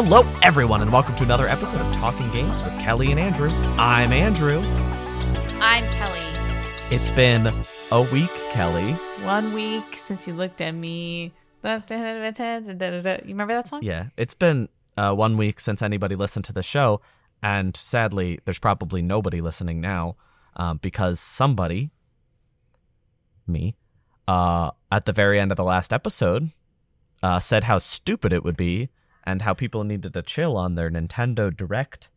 Hello, everyone, and welcome to another episode of Talking Games with Kelly and Andrew. I'm Andrew. I'm Kelly. It's been a week, Kelly. One week since you looked at me. You remember that song? Yeah, it's been uh, one week since anybody listened to the show, and sadly, there's probably nobody listening now um, because somebody, me, uh, at the very end of the last episode, uh, said how stupid it would be and how people needed to chill on their Nintendo Direct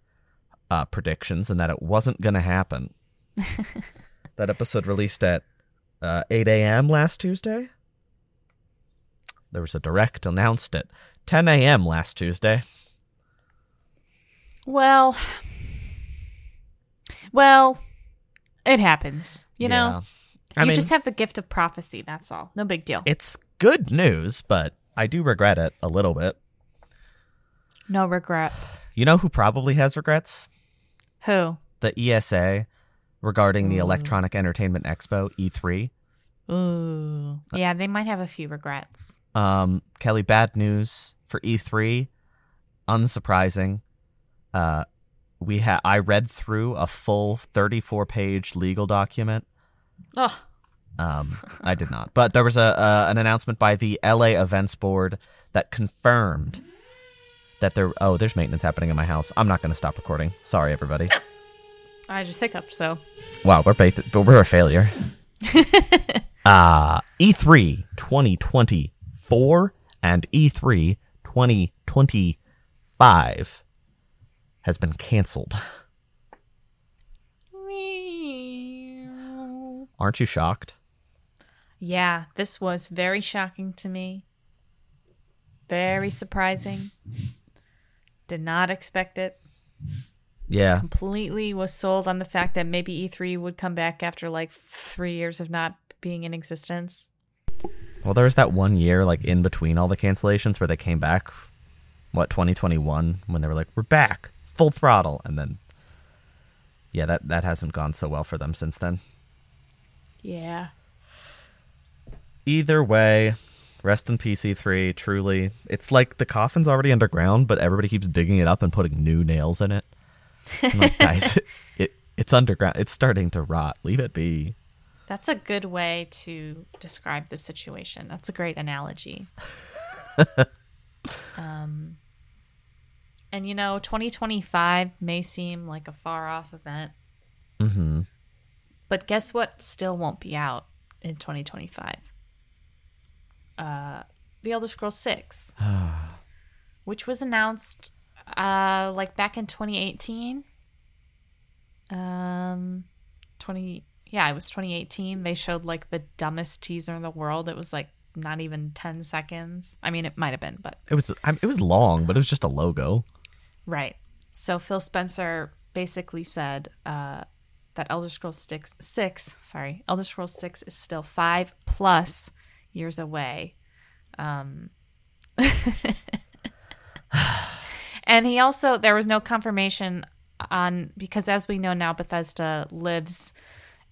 uh, predictions and that it wasn't going to happen. that episode released at uh, 8 a.m. last Tuesday. There was a direct announced at 10 a.m. last Tuesday. Well, well, it happens. You know, I you mean, just have the gift of prophecy. That's all. No big deal. it's good news, but I do regret it a little bit. No regrets. You know who probably has regrets? Who? The ESA regarding the Electronic Entertainment Expo E3. Ooh, yeah, they might have a few regrets. Um, Kelly, bad news for E3. Unsurprising. Uh, we ha- I read through a full 34 page legal document. Oh, Um, I did not, but there was a uh, an announcement by the LA Events Board that confirmed that there. Oh, there's maintenance happening in my house. I'm not going to stop recording. Sorry, everybody. I just hiccuped. So Wow, we're both, but we're a failure. uh, E E3 2024 and E E3 2025 has been canceled. Aren't you shocked? Yeah, this was very shocking to me. Very surprising. Did not expect it. Yeah. Completely was sold on the fact that maybe E3 would come back after like three years of not being in existence. Well, there was that one year, like in between all the cancellations, where they came back, what 2021, when they were like, "We're back, full throttle," and then, yeah, that that hasn't gone so well for them since then. Yeah. Either way, rest in peace, E3. Truly, it's like the coffin's already underground, but everybody keeps digging it up and putting new nails in it. Like, guys, it it's underground. It's starting to rot. Leave it be. That's a good way to describe the situation. That's a great analogy. um, and you know, 2025 may seem like a far off event, Mm-hmm. but guess what? Still won't be out in 2025. Uh, The Elder Scrolls 6, which was announced uh, like back in 2018. Um, 20 yeah, it was 2018. They showed like the dumbest teaser in the world. It was like not even 10 seconds. I mean, it might have been, but It was I- it was long, but it was just a logo. right. So Phil Spencer basically said uh, that Elder Scrolls 6, 6, sorry, Elder Scrolls 6 is still five plus years away. Um, and he also, there was no confirmation on, because as we know now, Bethesda lives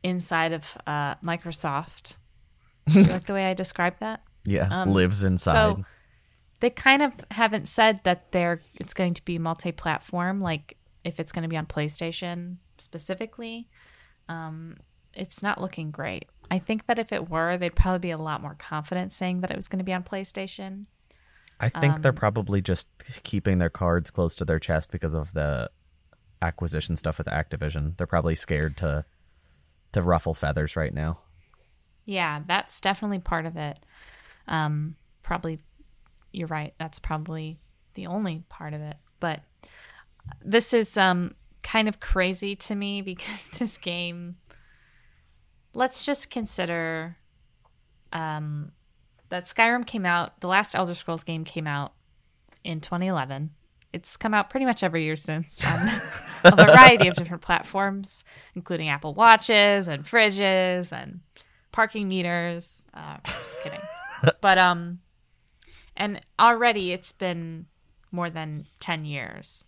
inside of uh, Microsoft. You like the way I described that? Yeah, Um, lives inside. So they kind of haven't said that they're it's going to be multi-platform, like if it's going to be on PlayStation specifically. Um, it's not looking great. I think that if it were, they'd probably be a lot more confident saying that it was going to be on PlayStation. I think they're Um, probably just keeping their cards close to their chest because of the acquisition stuff with Activision. They're probably scared to to ruffle feathers right now. Yeah, that's definitely part of it. Um, probably, you're right. That's probably the only part of it. But this is um kind of crazy to me because this game. Let's just consider, um, that Skyrim came out. The last Elder Scrolls game came out in 2011. It's come out pretty much every year since on a variety of different platforms, including Apple Watches and fridges and parking meters. Uh, just kidding. but um, and already it's been more than ten years.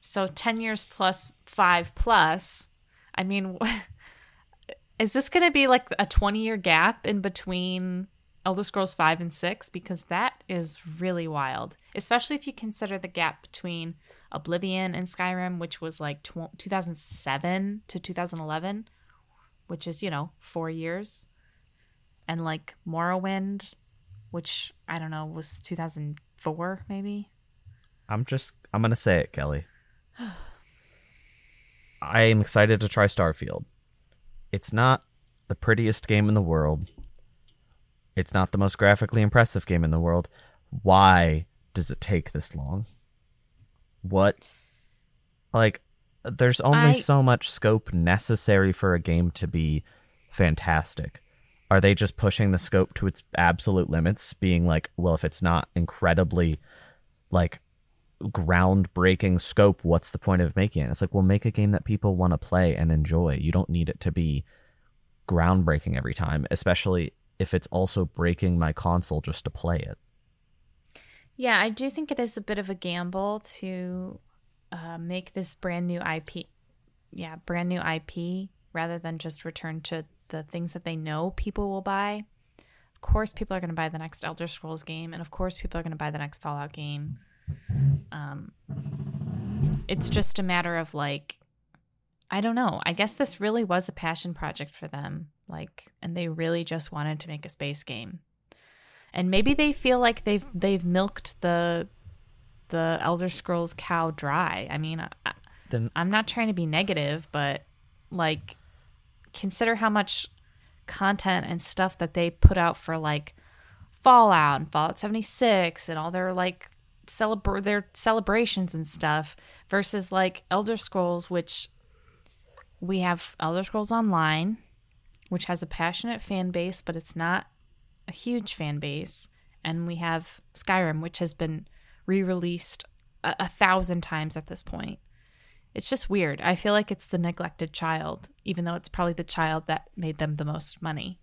So ten years plus five plus. I mean, is this going to be like a twenty year gap in between Elder Scrolls 5 and 6 because that is really wild, especially if you consider the gap between Oblivion and Skyrim, which was like tw- 2007 to 2011, which is, you know, four years. And like Morrowind, which I don't know, was 2004 maybe. I'm just I'm gonna say it, Kelly. I am excited to try Starfield. It's not the prettiest game in the world. It's not the most graphically impressive game in the world. Why does it take this long? What? Like, there's only I- so much scope necessary for a game to be fantastic. Are they just pushing the scope to its absolute limits, being like, well, if it's not incredibly, like, groundbreaking scope, what's the point of making it? It's like, well, make a game that people want to play and enjoy. You don't need it to be groundbreaking every time, especially if it's also breaking my console just to play it. Yeah, I do think it is a bit of a gamble to uh, make this brand new IP. Yeah, brand new IP rather than just return to the things that they know people will buy. Of course, people are going to buy the next Elder Scrolls game, and of course, people are going to buy the next Fallout game. Um, it's just a matter of like, I don't know. I guess this really was a passion project for them, like, and they really just wanted to make a space game and maybe they feel like they've they've milked the the Elder Scrolls cow dry. I mean, I, Then I'm not trying to be negative, but like consider how much content and stuff that they put out for like Fallout and Fallout 76 and all their like celebr their celebrations and stuff versus like Elder Scrolls which we have Elder Scrolls Online which has a passionate fan base but it's not a huge fan base and we have Skyrim which has been re-released a, a thousand times at this point it's just weird. I feel like it's the neglected child, even though it's probably the child that made them the most money.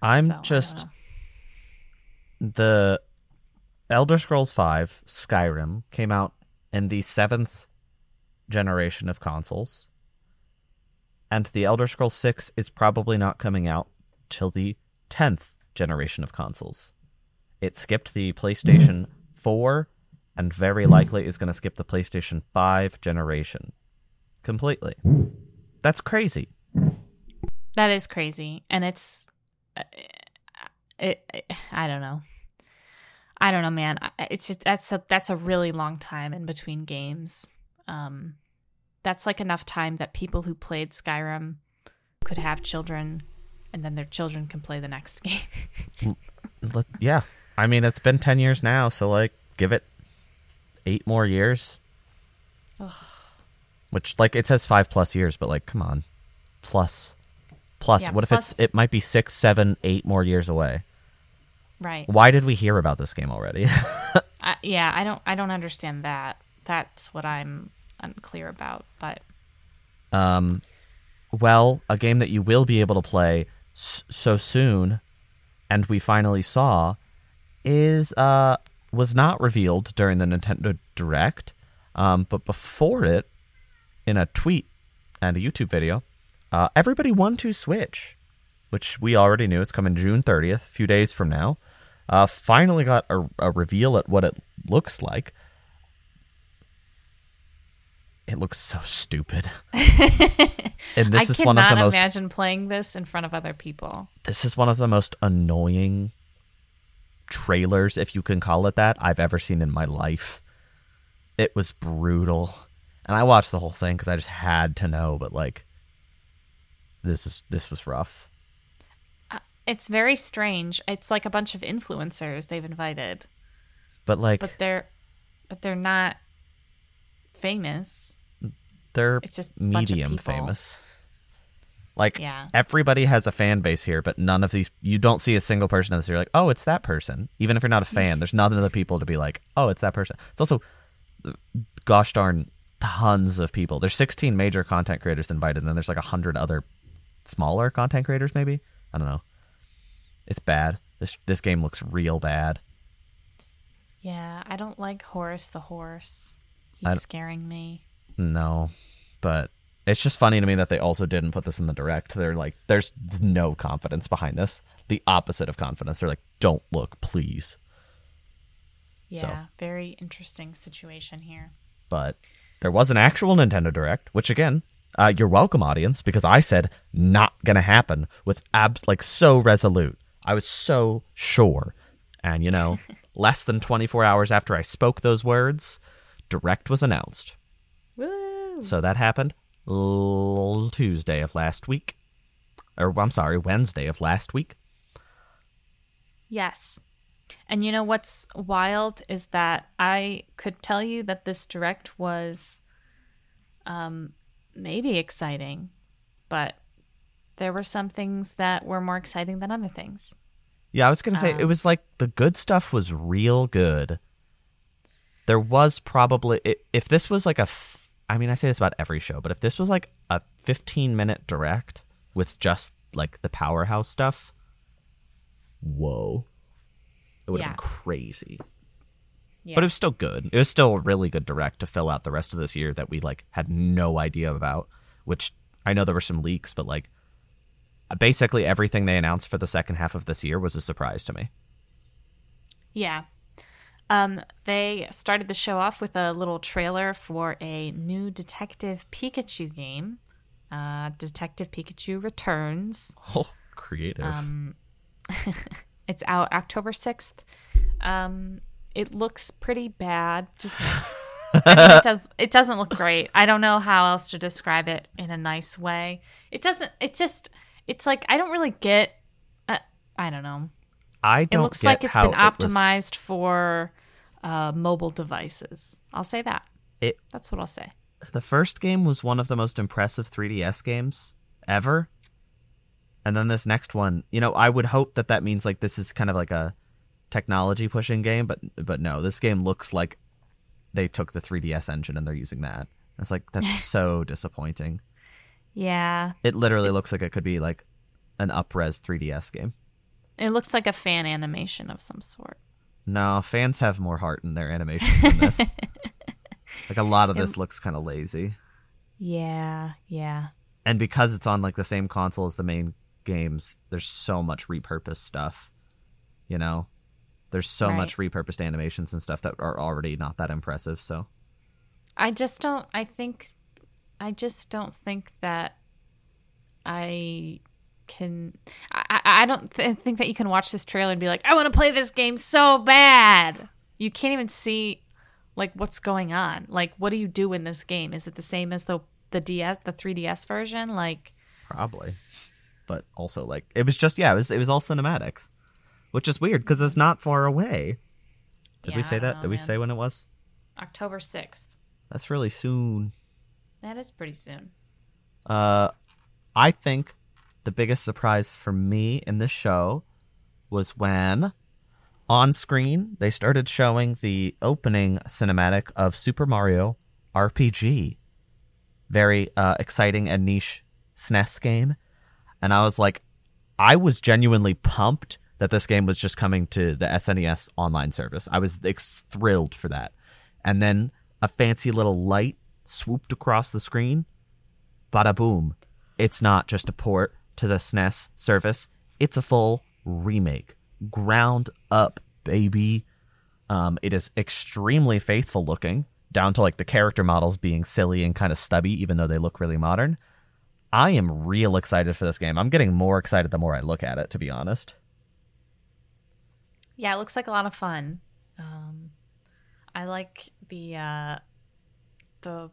I'm So, just the Elder Scrolls V Skyrim came out in the seventh generation of consoles, and the Elder Scrolls 6 is probably not coming out till the tenth generation of consoles. It skipped the PlayStation 4 and very likely is going to skip the PlayStation 5 generation completely. That's crazy. That is crazy, and it's, uh, it, it, I don't know. I don't know, man. It's just that's a that's a really long time in between games. Um, that's like enough time that people who played Skyrim could have children, and then their children can play the next game. Yeah. I mean, it's been 10 years now, so like give it 8 more years. Which like it says 5 plus years, but like come on. Plus plus Yeah, what if it's it might be six, seven, eight more years away. Right. Why did we hear about this game already? I, yeah, I don't I don't understand that. That's what I'm unclear about. But Um, well, a game that you will be able to play s- so soon, and we finally saw, is uh was not revealed during the Nintendo Direct, um, but before it, in a tweet and a YouTube video, uh, everybody 1-2-Switch, which we already knew. It's coming June thirtieth, a few days from now. Uh, finally got a, a reveal at what it looks like. It looks so stupid. and this I is one of the most imagine playing this in front of other people. this is one of the most annoying trailers, if you can call it that, I've ever seen in my life. It was brutal, and I watched the whole thing because I just had to know. But like, this is this was rough. It's very strange. It's like a bunch of influencers they've invited, But like, but they're but they're not famous. they're it's just a bunch of medium famous. Like Yeah. everybody has a fan base here, but none of these you don't see a single person that's you're like, oh, it's that person. Even if you're not a fan, there's none of the people to be like, oh, it's that person. It's also, gosh darn, tons of people. There's 16 major content creators invited, and then there's like a hundred other smaller content creators. Maybe I don't know. It's bad. This this game looks real bad. Yeah, I don't like Horace the horse. He's scaring me. No, but it's just funny to me that they also didn't put this in the direct. They're like, there's no confidence behind this. The opposite of confidence. They're like, don't look, please. Yeah, So. very interesting situation here. But there was an actual Nintendo Direct, which again, uh, you're welcome, audience, because I said not gonna happen with abs like so resolute. I was so sure, and you know, less than 24 hours after I spoke those words, Direct was announced. Woo! So that happened l- Tuesday of last week, or I'm sorry, Wednesday of last week. Yes. And you know what's wild is that I could tell you that this direct was um maybe exciting, but there were some things that were more exciting than other things. Yeah, I was gonna say it Um, was like the good stuff was real good. There was probably if this was like a, f- I mean, I say this about every show, but if this was like a 15 minute direct with just like the powerhouse stuff, whoa, it would have Yeah. been crazy. Yeah. But it was still good. It was still a really good direct to fill out the rest of this year that we like had no idea about. Which I know there were some leaks, but like basically everything they announced for the second half of this year was a surprise to me. Yeah. Um, they started the show off with a little trailer for a new Detective Pikachu game. Uh, Detective Pikachu Returns. Oh, creative. Um, it's out October 6th. Um, it looks pretty bad. Just I mean, it does it doesn't look great. I don't know how else to describe it in a nice way. It doesn't it just it's like I don't really get uh, I don't know. I don't It looks like it's been it was- optimized for uh, mobile devices. I'll say that. It- That's what I'll say. the first game was one of the most impressive 3DS games ever. And then this next one, you know, I would hope that that means like this is kind of like a technology pushing game, but but no, this game looks like they took the 3DS engine and they're using that. It's like that's so disappointing. Yeah. It literally looks like it could be like an upres 3DS game. It looks like a fan animation of some sort. No, fans have more heart in their animations than this. like a lot of this looks kind of lazy. Yeah, yeah. and because it's on like the same console as the main games there's so much repurposed stuff you know there's so Right. much repurposed animations and stuff that are already not that impressive so I just don't I think I just don't think that I can I, I don't th- think that you can watch this trailer and be like I want to play this game so bad. You can't even see like what's going on. Like what do you do in this game? Is it the same as the the DS the 3DS version? Like probably but also like it was just yeah it was it was all cinematics which is weird because it's not far away did we say that know, did we man. say when it was October 6th. that's really soon That is pretty soon. Uh, I think the biggest surprise for me in this show was when on screen they started showing the opening cinematic of Super Mario RPG. Very uh, exciting and niche SNES game. And I was like, I was genuinely pumped that this game was just coming to the SNES online service. I was thrilled for that. And then a fancy little light swooped across the screen bada boom. It's not just a port to the SNES service, it's a full remake. Ground up, baby. Um, it is extremely faithful looking, down to like the character models being silly and kind of stubby, even though they look really modern. I am real excited for this game. I'm getting more excited the more I look at it, to be honest. Yeah, it looks like a lot of fun. Um, I like the uh, the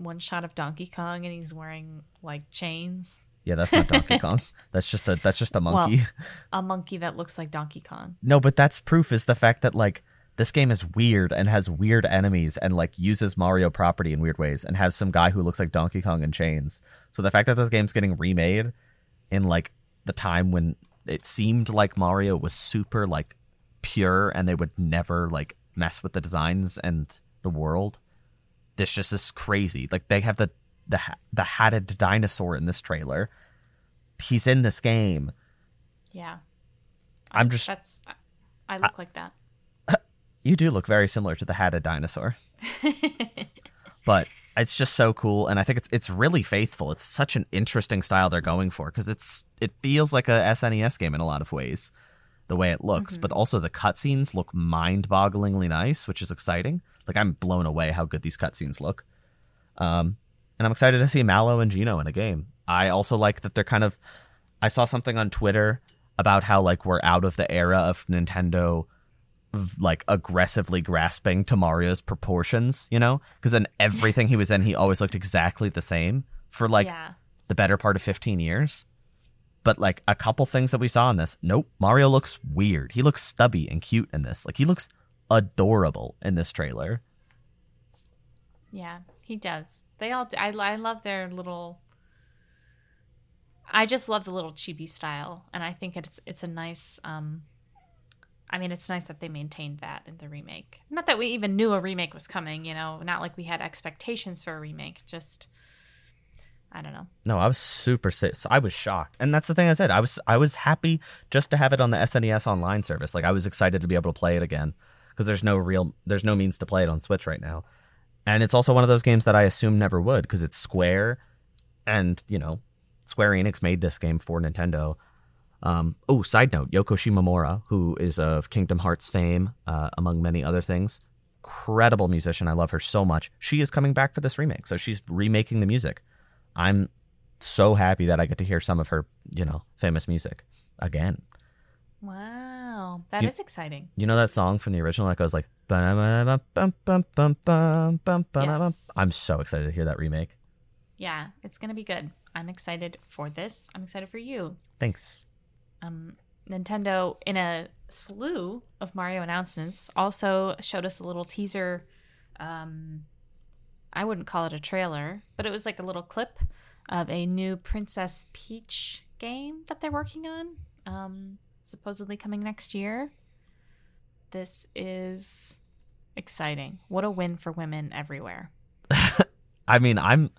one shot of Donkey Kong and he's wearing like chains. Yeah, that's not Donkey Kong. That's just a that's just a monkey. Well- monkey. A monkey that looks like Donkey Kong. No, but that's proof is the fact that like this game is weird and has weird enemies and like uses Mario property in weird ways and has some guy who looks like Donkey Kong in chains. So the fact that this game's getting remade in like the time when it seemed like Mario was super like pure and they would never like mess with the designs and the world. This just is crazy. Like they have the the the hatted dinosaur in this trailer. He's in this game. Yeah, I'm just that's. I look like that. You do look very similar to the hatted dinosaur. but it's just so cool and i think it's it's really faithful it's such an interesting style they're going for because it's it feels like a snes game in a lot of ways the way it looks but mm-hmm. also the cutscenes look mind-bogglingly nice which is exciting like i'm blown away how good these cutscenes look um and i'm excited to see mallow and geno in a game i also like that they're kind of i saw something on twitter about how like we're out of the era of nintendo like aggressively grasping to Mario's proportions, you know? Because then everything he was in, he always looked exactly the same for like yeah. the better part of 15 years. But like a couple things that we saw in this, nope, Mario looks weird. He looks stubby and cute in this. Like he looks adorable in this trailer. Yeah, he does. They all. Do. I I love their little. I just love the little chibi style, and I think it's it's a nice. um I mean, it's nice that they maintained that in the remake. Not that we even knew a remake was coming, you know. Not like we had expectations for a remake. Just, I don't know. No, I was super sick. I was shocked, and that's the thing I said. I was I was happy just to have it on the SNES online service. Like I was excited to be able to play it again because there's no real there's no means to play it on Switch right now, and it's also one of those games that I assume never would because it's Square, and you know, Square Enix made this game for Nintendo. Um, oh, side note: Yoko Shimomura, who is of Kingdom Hearts fame, uh, among many other things, incredible musician. I love her so much. She is coming back for this remake, so she's remaking the music. I'm so happy that I get to hear some of her, you know, famous music again. Wow, that Do- is exciting. You know that song from the original that goes like. I'm so excited to hear that remake. Yeah, it's gonna be good. I'm excited for this. I'm excited for you. Thanks. um, Nintendo, in a slew of Mario announcements, also showed us a little teaser. Um, I wouldn't call it a trailer, but it was like a little clip of a new Princess Peach game that they're working on, um, supposedly coming next year. This is exciting. What a win for women everywhere. I mean, I'm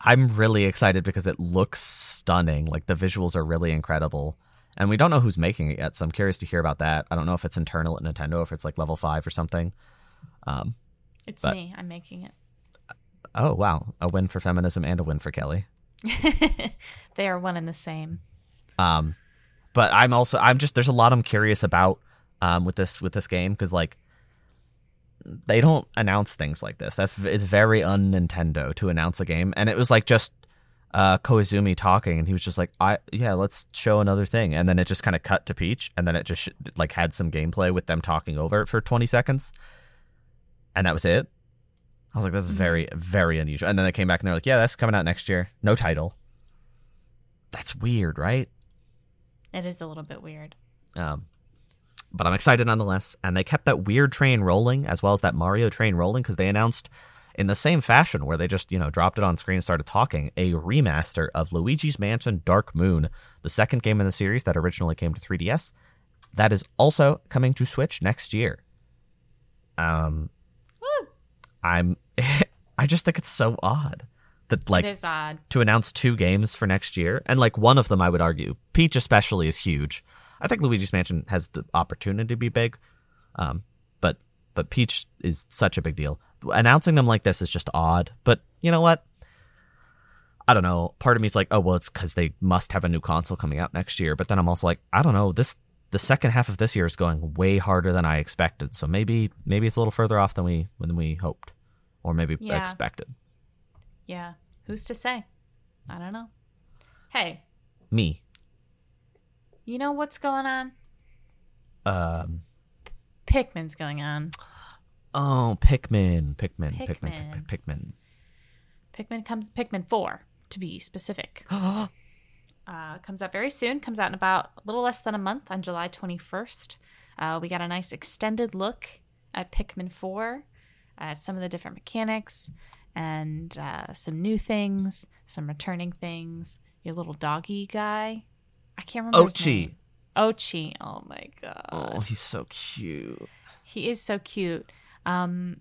I'm really excited because it looks stunning. Like the visuals are really incredible. And we don't know who's making it yet, so I'm curious to hear about that. I don't know if it's internal at Nintendo, if it's like level five or something. Um, It's But- me. I'm making it. oh wow, a win for feminism and a win for Kelly. they are one and the same. Um, but I'm also I'm just there's a lot I'm curious about um with this with this game because like they don't announce things like this. That's it's very un Nintendo to announce a game, and it was like just uh Koizumi talking, and he was just like, I yeah, let's show another thing, and then it just kind of cut to Peach, and then it just sh- like had some gameplay with them talking over it for 20 seconds, and that was it. I was like, this is Mhm. very very unusual, and then they came back and they're like, yeah, that's coming out next year, no title. That's weird, right? It is a little bit weird. Um, but I'm excited nonetheless. And they kept that weird train rolling as well as that Mario train rolling because they announced in the same fashion where they just, you know, dropped it on screen and started talking a remaster of Luigi's Mansion Dark Moon, the second game in the series that originally came to 3DS. That is also coming to Switch next year. Um, Woo! I'm, I just think it's so odd that like it is odd. to announce two games for next year, and like one of them, I would argue, Peach especially is huge. I think Luigi's Mansion has the opportunity to be big, um, but but Peach is such a big deal. Announcing them like this is just odd. But you know what? I don't know. Part of me is like, oh well, it's because they must have a new console coming out next year. But then I'm also like, I don't know. This the second half of this year is going way harder than I expected. So maybe maybe it's a little further off than we than we hoped, or maybe Yeah. expected. Yeah. Who's to say? I don't know. Hey, Me, you know what's going on? um, Pikmin's going on. Oh, Pikmin, Pikmin, Pikmin, Pikmin. Pikmin, Pikmin. Comes Pikmin 4 to be specific. Uh, comes out very soon. Comes out in about a little less than a month on July 21st. Uh, we got a nice extended look at Pikmin 4, at some of the different mechanics, and uh, some new things, some returning things. Your little doggy guy. I can't remember. his Oatchi. name. Oatchi. Oh my god. Oh, he's so cute. He is so cute. Um,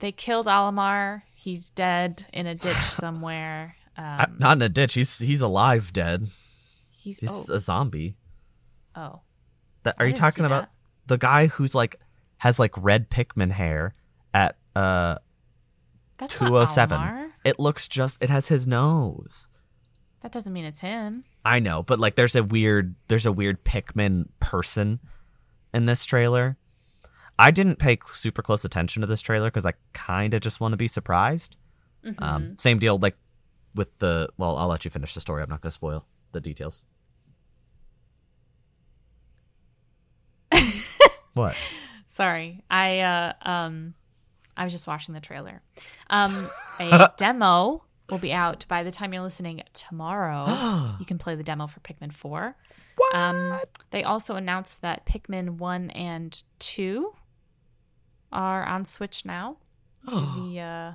they killed Olimar. He's dead in a ditch somewhere. I- Um, not in a ditch. He's he's alive, dead. he's He's oh, a zombie. oh. That I are you talking about? that. The guy who's like has like red Pikmin hair at uh That's 207. Not Olimar. It looks just it has his nose. That doesn't mean it's him. I know, but like there's a weird there's a weird Pikmin person in this trailer. I didn't pay super close attention to this trailer because I kind of just want to be surprised. Mhm. Um, same deal like with the well, I'll let you finish the story. I'm not going to spoil the details. what? Sorry, I uh, um, I was just watching the trailer. Um, a demo will be out by the time you're listening tomorrow. you can play the demo for Pikmin Four. What? Um, they also announced that Pikmin One and Two are on Switch now. the uh,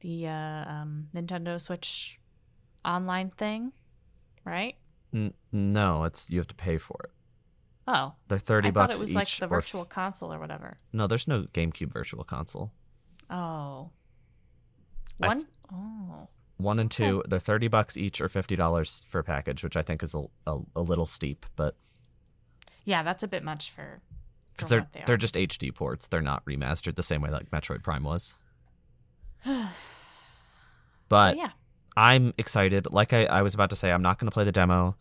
the uh, um, Nintendo Switch online thing, right? N- no, it's you have to pay for it. Oh, They're thirty I thought bucks it was like the or f- virtual console or whatever. no, there's no GameCube Virtual Console. Oh, one. Oh, One and two, they're thirty bucks each or fifty dollars for a package, which I think is a, a, a little steep, but yeah, that's a bit much for. because they're they they are are. just HD ports, they're not remastered the same way like Metroid Prime was. But so yeah, I'm excited. Like I, I was about to say, I'm not going to play the demo.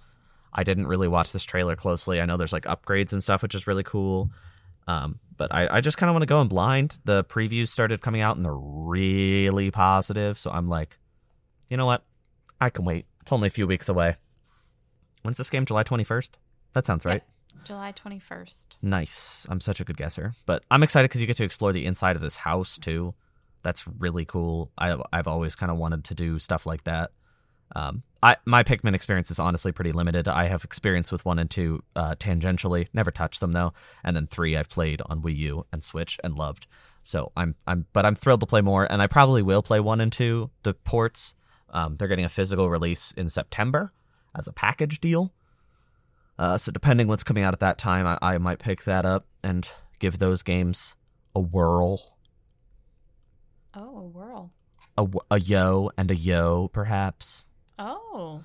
I didn't really watch this trailer closely. I know there's like upgrades and stuff, which is really cool. Um, but I, I just kind of want to go in blind. The previews started coming out and they're really positive. So I'm like, you know what? I can wait. It's only a few weeks away. When's this game? July 21st? That sounds right. July twenty first. Nice. I'm such a good guesser. But I'm excited because you get to explore the inside of this house too. That's really cool. I, I've always kind of wanted to do stuff like that. Um, I my Pikmin experience is honestly pretty limited. I have experience with one and two uh, tangentially, never touched them though, and then three I've played on Wii U and Switch and loved. So I'm I'm but I'm thrilled to play more, and I probably will play one and two. The ports, um, they're getting a physical release in September as a package deal. Uh, so depending what's coming out at that time, I, I might pick that up and give those games a whirl, Oh, a whirl. a, a yo and a yo, perhaps. Oh,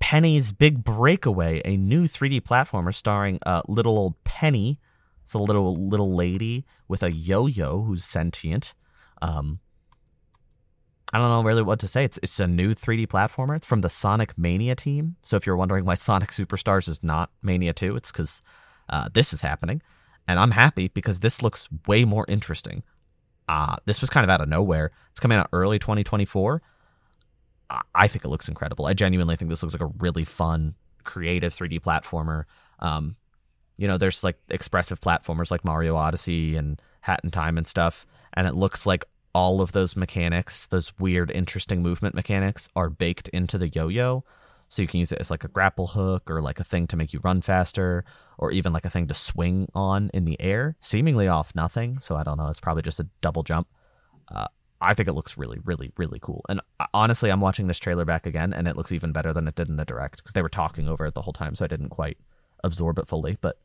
Penny's Big Breakaway, a new 3D platformer starring uh, little old Penny. It's a little little lady with a yo-yo who's sentient. Um, I don't know really what to say. It's it's a new 3D platformer. It's from the Sonic Mania team. So if you're wondering why Sonic Superstars is not Mania 2, it's because uh, this is happening, and I'm happy because this looks way more interesting. Uh, this was kind of out of nowhere. It's coming out early 2024. I- think it looks incredible. I genuinely think this looks like a really fun, creative 3D platformer. Um, you know, there's like expressive platformers like Mario Odyssey and Hat in Time and stuff, and it looks like all of those mechanics, those weird, interesting movement mechanics, are baked into the yo-yo. So you can use it as like a grapple hook or like a thing to make you run faster, or even like a thing to swing on in the air, seemingly off nothing. So I don't know. It's probably just a double jump. Uh, I think it looks really, really, really cool. And uh, honestly, I'm watching this trailer back again, and it looks even better than it did in the direct because they were talking over it the whole time, so I didn't quite absorb it fully. But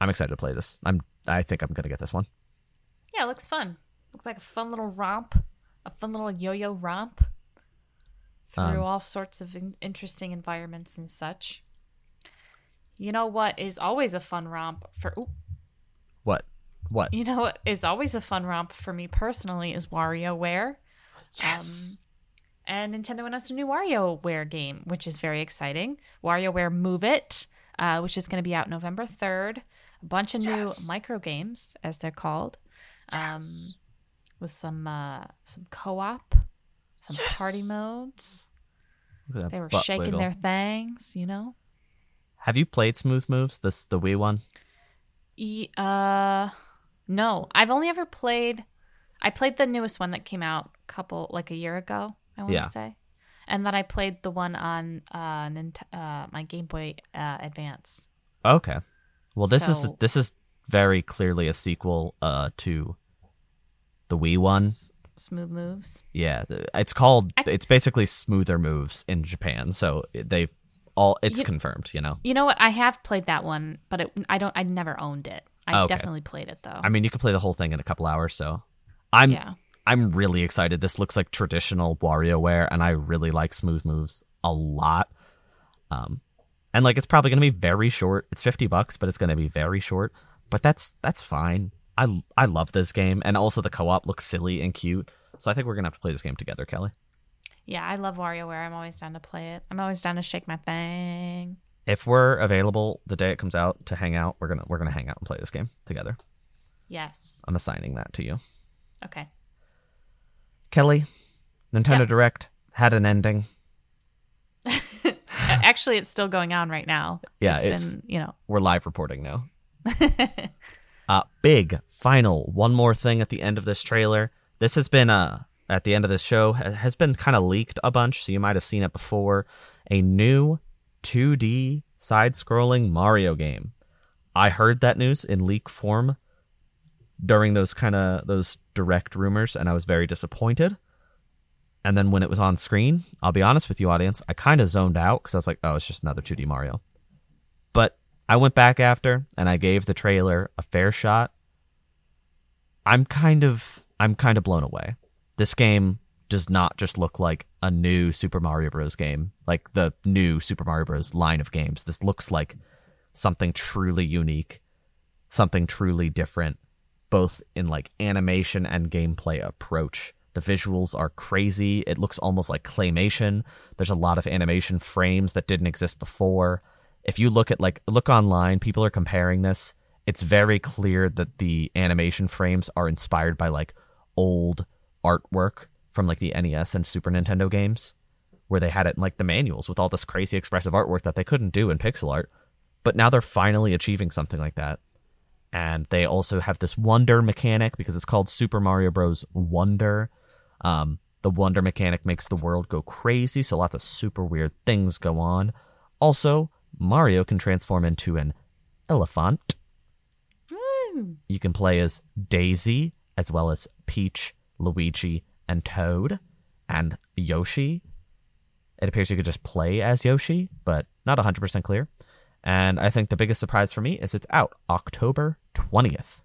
I'm excited to play this. I'm. I think I'm gonna get this one. yeah, it looks fun. Looks like a fun little romp, a fun little yo-yo romp through Um, all sorts of in- interesting environments and such. You know what is always a fun romp for? Ooh, What? What? you know what is always a fun romp for me personally is WarioWare. Yes. Um, and Nintendo announced a new WarioWare game, which is very exciting. WarioWare Move It, uh, which is going to be out November 3rd. A bunch of Yes. new micro games, as they're called, um, with some uh, some co-op, some Yes. party modes. Look at that They were shaking wiggle. their things, you know. Have you played Smooth Moves? This the Wii one. E- uh, no, I've only ever played. I played the newest one that came out a couple like a year ago. I want to Yeah. say, and then I played the one on uh, Nint- uh my Game Boy uh, Advance. Okay. Well, this is this is very clearly a sequel uh to the Wii one. S- smooth moves. Yeah, it's called. I- it's basically smoother moves in Japan. So they all. It's You- confirmed. You know. You know what? I have played that one, but it, I don't. I never owned it. I Okay. definitely played it though. I mean, you could play the whole thing in a couple hours. So I'm yeah. I'm really excited. This looks like traditional WarioWare, and I really like smooth moves a lot. Um, and like it's probably gonna be very short. It's fifty bucks, but it's gonna be very short. But that's that's fine. I I love this game, and also the co-op looks silly and cute. So I think we're gonna have to play this game together, Kelly. Yeah, I love WarioWare. I'm always down to play it. I'm always down to shake my thing. If we're available the day it comes out to hang out, we're gonna we're gonna hang out and play this game together. Yes. I'm assigning that to you. Okay. Kelly, Nintendo Yeah. Direct had an ending. Actually, it's still going on right now. Yeah, it's it's- been, you know. We're live reporting now. Uh, big final one more thing at the end of this trailer. This has been uh at the end of this show has been kind of leaked a bunch, so you might have seen it before. A new 2D side-scrolling Mario game. I heard that news in leak form during those kind of those direct rumors, and I was very disappointed. And then when it was on screen, I'll be honest with you, audience, I kind of zoned out because I was like, "Oh, it's just another 2D Mario." But I went back after and I gave the trailer a fair shot. I'm kind of I'm kind of blown away. This game does not just look like a new Super Mario Bros game, like the new Super Mario Bros line of games. This looks like something truly unique, something truly different, both in like animation and gameplay approach. The visuals are crazy. It looks almost like claymation. There's a lot of animation frames that didn't exist before if you look at like look online, people are comparing this. It's very clear that the animation frames are inspired by like old artwork from like the NES and Super Nintendo games, where they had it in like the manuals with all this crazy expressive artwork that they couldn't do in pixel art. But now they're finally achieving something like that. And they also have this wonder mechanic because it's called Super Mario Bros. Wonder. Um, the wonder mechanic makes the world go crazy, so lots of super weird things go on. Also, Mario can transform into an elephant. Woo. You can play as Daisy, as well as Peach, Luigi, and Toad, and Yoshi. It appears you could just play as Yoshi, but not 100% clear. And I think the biggest surprise for me is it's out October 20th.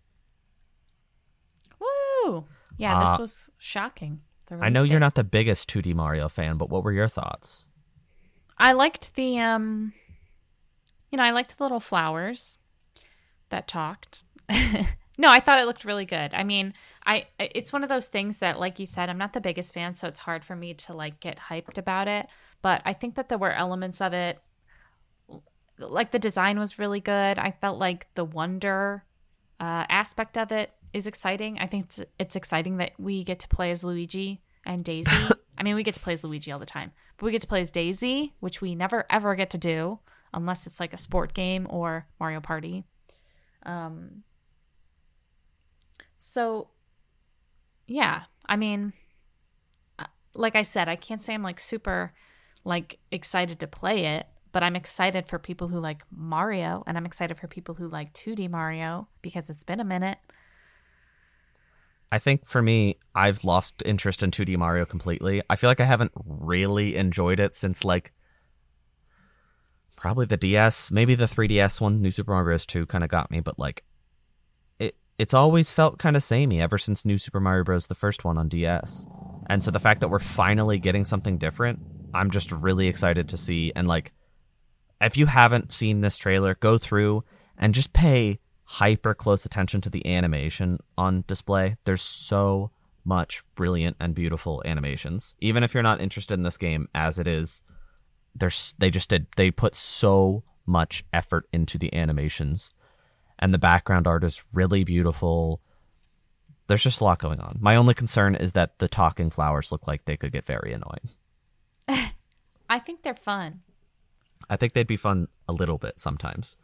Woo. Yeah, Uh, this was shocking. I know release you're not the biggest 2D Mario fan, but what were your thoughts? I liked the um you know, I liked the little flowers that talked. no, I thought it looked really good. I mean, I it's one of those things that like you said, I'm not the biggest fan, so it's hard for me to like get hyped about it, but I think that there were elements of it like the design was really good. I felt like the wonder uh, aspect of it is exciting. I think it's, it's exciting that we get to play as Luigi and Daisy. I mean, we get to play as Luigi all the time, but we get to play as Daisy, which we never ever get to do unless it's like a sport game or Mario Party. Um, so, yeah, I mean, uh, like I said, I can't say I'm like super like excited to play it, but I'm excited for people who like Mario and I'm excited for people who like 2D Mario because it's been a minute. I think for me, I've lost interest in 2D Mario completely. I feel like I haven't really enjoyed it since like probably the DS, maybe the 3DS one, New Super Mario Bros. 2 kind of got me, but like it's always felt kind of samey ever since New Super Mario Bros. the first one on DS. And so the fact that we're finally getting something different, I'm just really excited to see and like if you haven't seen this trailer, go through and just pay hyper close attention to the animation on display. There's so much brilliant and beautiful animations. Even if you're not interested in this game as it is, there's they just did they put so much effort into the animations. And the background art is really beautiful. There's just a lot going on. My only concern is that the talking flowers look like they could get very annoying. I think they're fun. I think they'd be fun a little bit sometimes.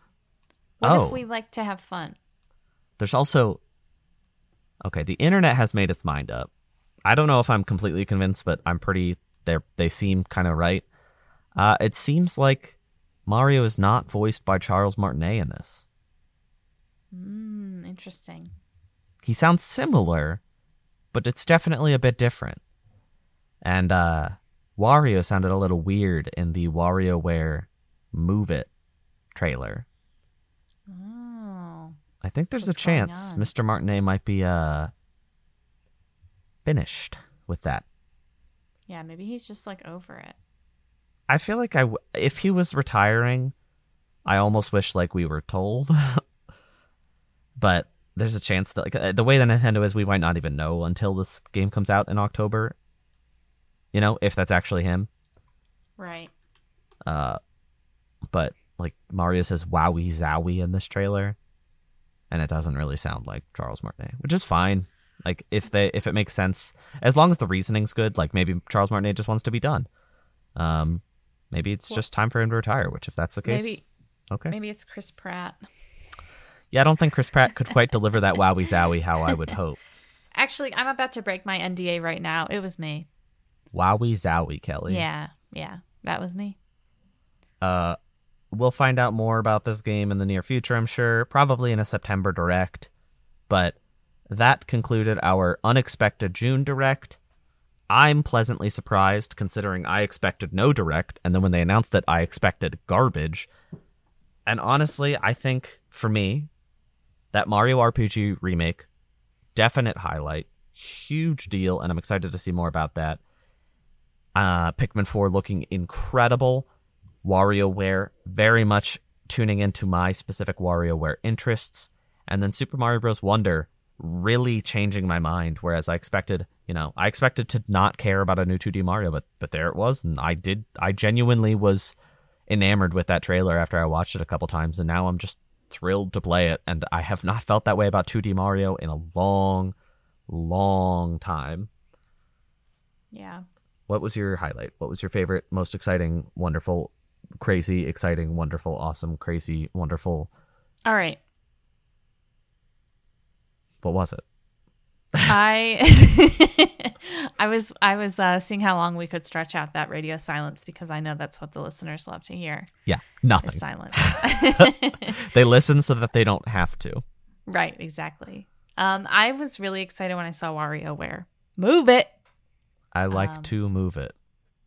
What Oh. if we like to have fun? There's also okay. The internet has made its mind up. I don't know if I'm completely convinced, but I'm pretty. They they seem kind of right. Uh, it seems like Mario is not voiced by Charles Martinet in this. Mm, interesting. He sounds similar, but it's definitely a bit different. And uh, Wario sounded a little weird in the WarioWare Move It trailer. Oh. I think there's a What's going chance? Mr. Martinet might be uh finished with that. Yeah, maybe he's just like over it. I feel like I w- if he was retiring, I almost wish like we were told. but there's a chance that like uh, the way that Nintendo is, we might not even know until this game comes out in October. You know, if that's actually him. Right. Uh, but like Mario says "wowie zowie" in this trailer, and it doesn't really sound like Charles Martinet, which is fine. Like if they if it makes sense, as long as the reasoning's good, like maybe Charles Martinet just wants to be done. Um, maybe it's Well- just time for him to retire. Which, if that's the case, Maybe okay. maybe it's Chris Pratt. Yeah, I don't think Chris Pratt could quite deliver that wowie zowie how I would hope. Actually, I'm about to break my NDA right now. It was me. Wowie zowie, Kellie. Yeah, yeah, that was me. Uh, we'll find out more about this game in the near future, I'm sure, probably in a September direct. But that concluded our unexpected June direct. I'm pleasantly surprised considering I expected no direct, and then when they announced that I expected garbage. And honestly, I think for me, that Mario RPG remake, definite highlight, huge deal, and I'm excited to see more about that. Uh, Pikmin 4 looking incredible. WarioWare very much tuning into my specific WarioWare interests, and then Super Mario Bros. Wonder really changing my mind. Whereas I expected, you know, I expected to not care about a new 2D Mario, but but there it was, and I did. I genuinely was enamored with that trailer after I watched it a couple times, and now I'm just thrilled to play it. And I have not felt that way about 2D Mario in a long, long time. Yeah. What was your highlight? What was your favorite, most exciting, wonderful, crazy, exciting, wonderful, awesome, crazy, wonderful? All right. What was it? I I was I was uh, seeing how long we could stretch out that radio silence because I know that's what the listeners love to hear. Yeah, nothing. silence. They listen so that they don't have to. right, exactly. Um, I was really excited when I saw WarioWare. Move it. I like Um, to move it.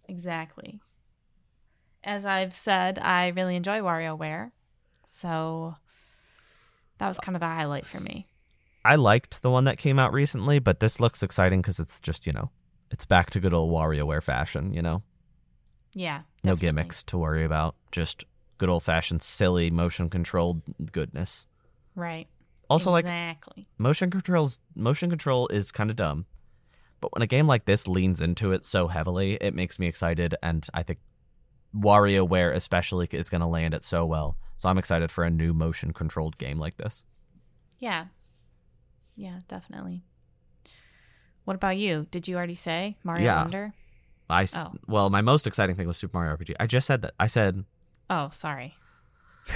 Exactly. As I've said, I really enjoy WarioWare. So that was kind of the highlight for me. I liked the one that came out recently, but this looks exciting because it's just, you know, it's back to good old WarioWare fashion, you know? Yeah. No gimmicks to worry about. Just good old fashioned, silly, motion controlled goodness. Right. Also, like, exactly. motion controls motion control is kind of dumb but when a game like this leans into it so heavily it makes me excited and i think WarioWare especially is going to land it so well so i'm excited for a new motion controlled game like this Yeah. Yeah, definitely. What about you? Did you already say Mario Yeah. Wonder? i Oh. well my most exciting thing was super mario rpg i just said that i said Oh, sorry.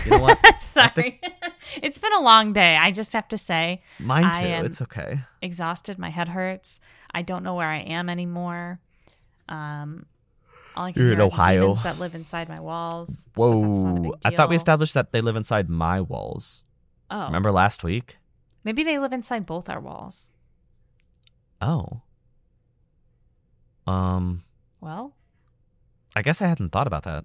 you know sorry. it's been a long day. I just have to say, mine too it's okay exhausted. My head hurts. I don't know where I am anymore. Um, all I can You're in hear the Ohio. that live inside my walls. but that's not a whoa i thought we established that they live inside my walls Oh, remember last week maybe they live inside both our walls. oh um Well, i guess i hadn't thought about that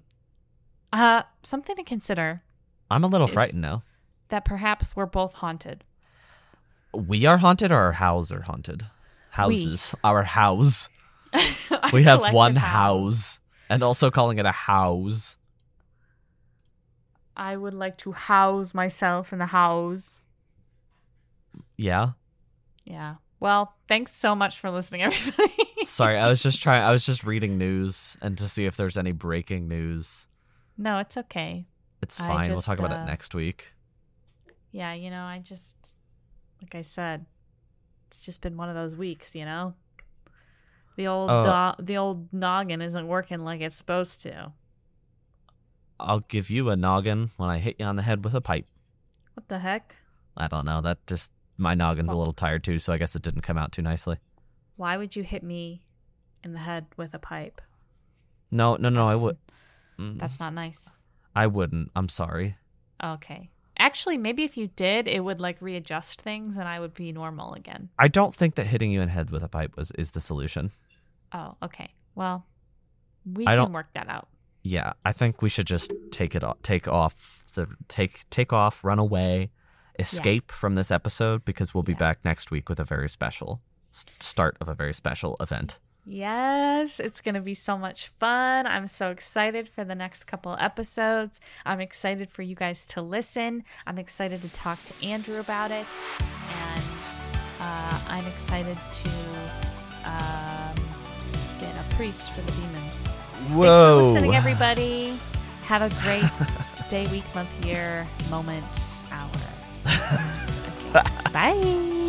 uh, something to consider i'm a little frightened now that perhaps we're both haunted. We are haunted or our house are haunted? Houses. Our house. Our We have one house. And also calling it a house. I would like to house myself in the house. Yeah. Yeah. Well, thanks so much for listening, everybody. Sorry, I was just trying I was just reading news and to see if there's any breaking news. no, it's okay. It's fine. we'll talk about uh, it next week. Yeah, you know, I just, like I said, it's just been one of those weeks, you know? The old Oh. do- the old noggin isn't working like it's supposed to. I'll give you a noggin when I hit you on the head with a pipe. What the heck? I don't know. That just my noggin's a little tired too, so I guess it didn't come out too nicely. Why would you hit me in the head with a pipe? No, no, no, I would Mm, That's not nice. I wouldn't. I'm sorry. Okay. Actually, maybe if you did, it would like readjust things and I would be normal again. I don't think that hitting you in the head with a pipe was is the solution. Oh, okay. Well, we I can work that out. Yeah, I think we should just take it off, take off the take take off, run away, escape from this episode because we'll be Yeah. back next week with a very special start of a very special event. Yes, it's going to be so much fun. I'm so excited for the next couple episodes. I'm excited for you guys to listen. I'm excited to talk to Andrew about it. And uh, I'm excited to um, get a priest for the demons. Whoa. Thanks for listening, everybody. Have a great day, week, month, year, moment, hour. Okay. Bye.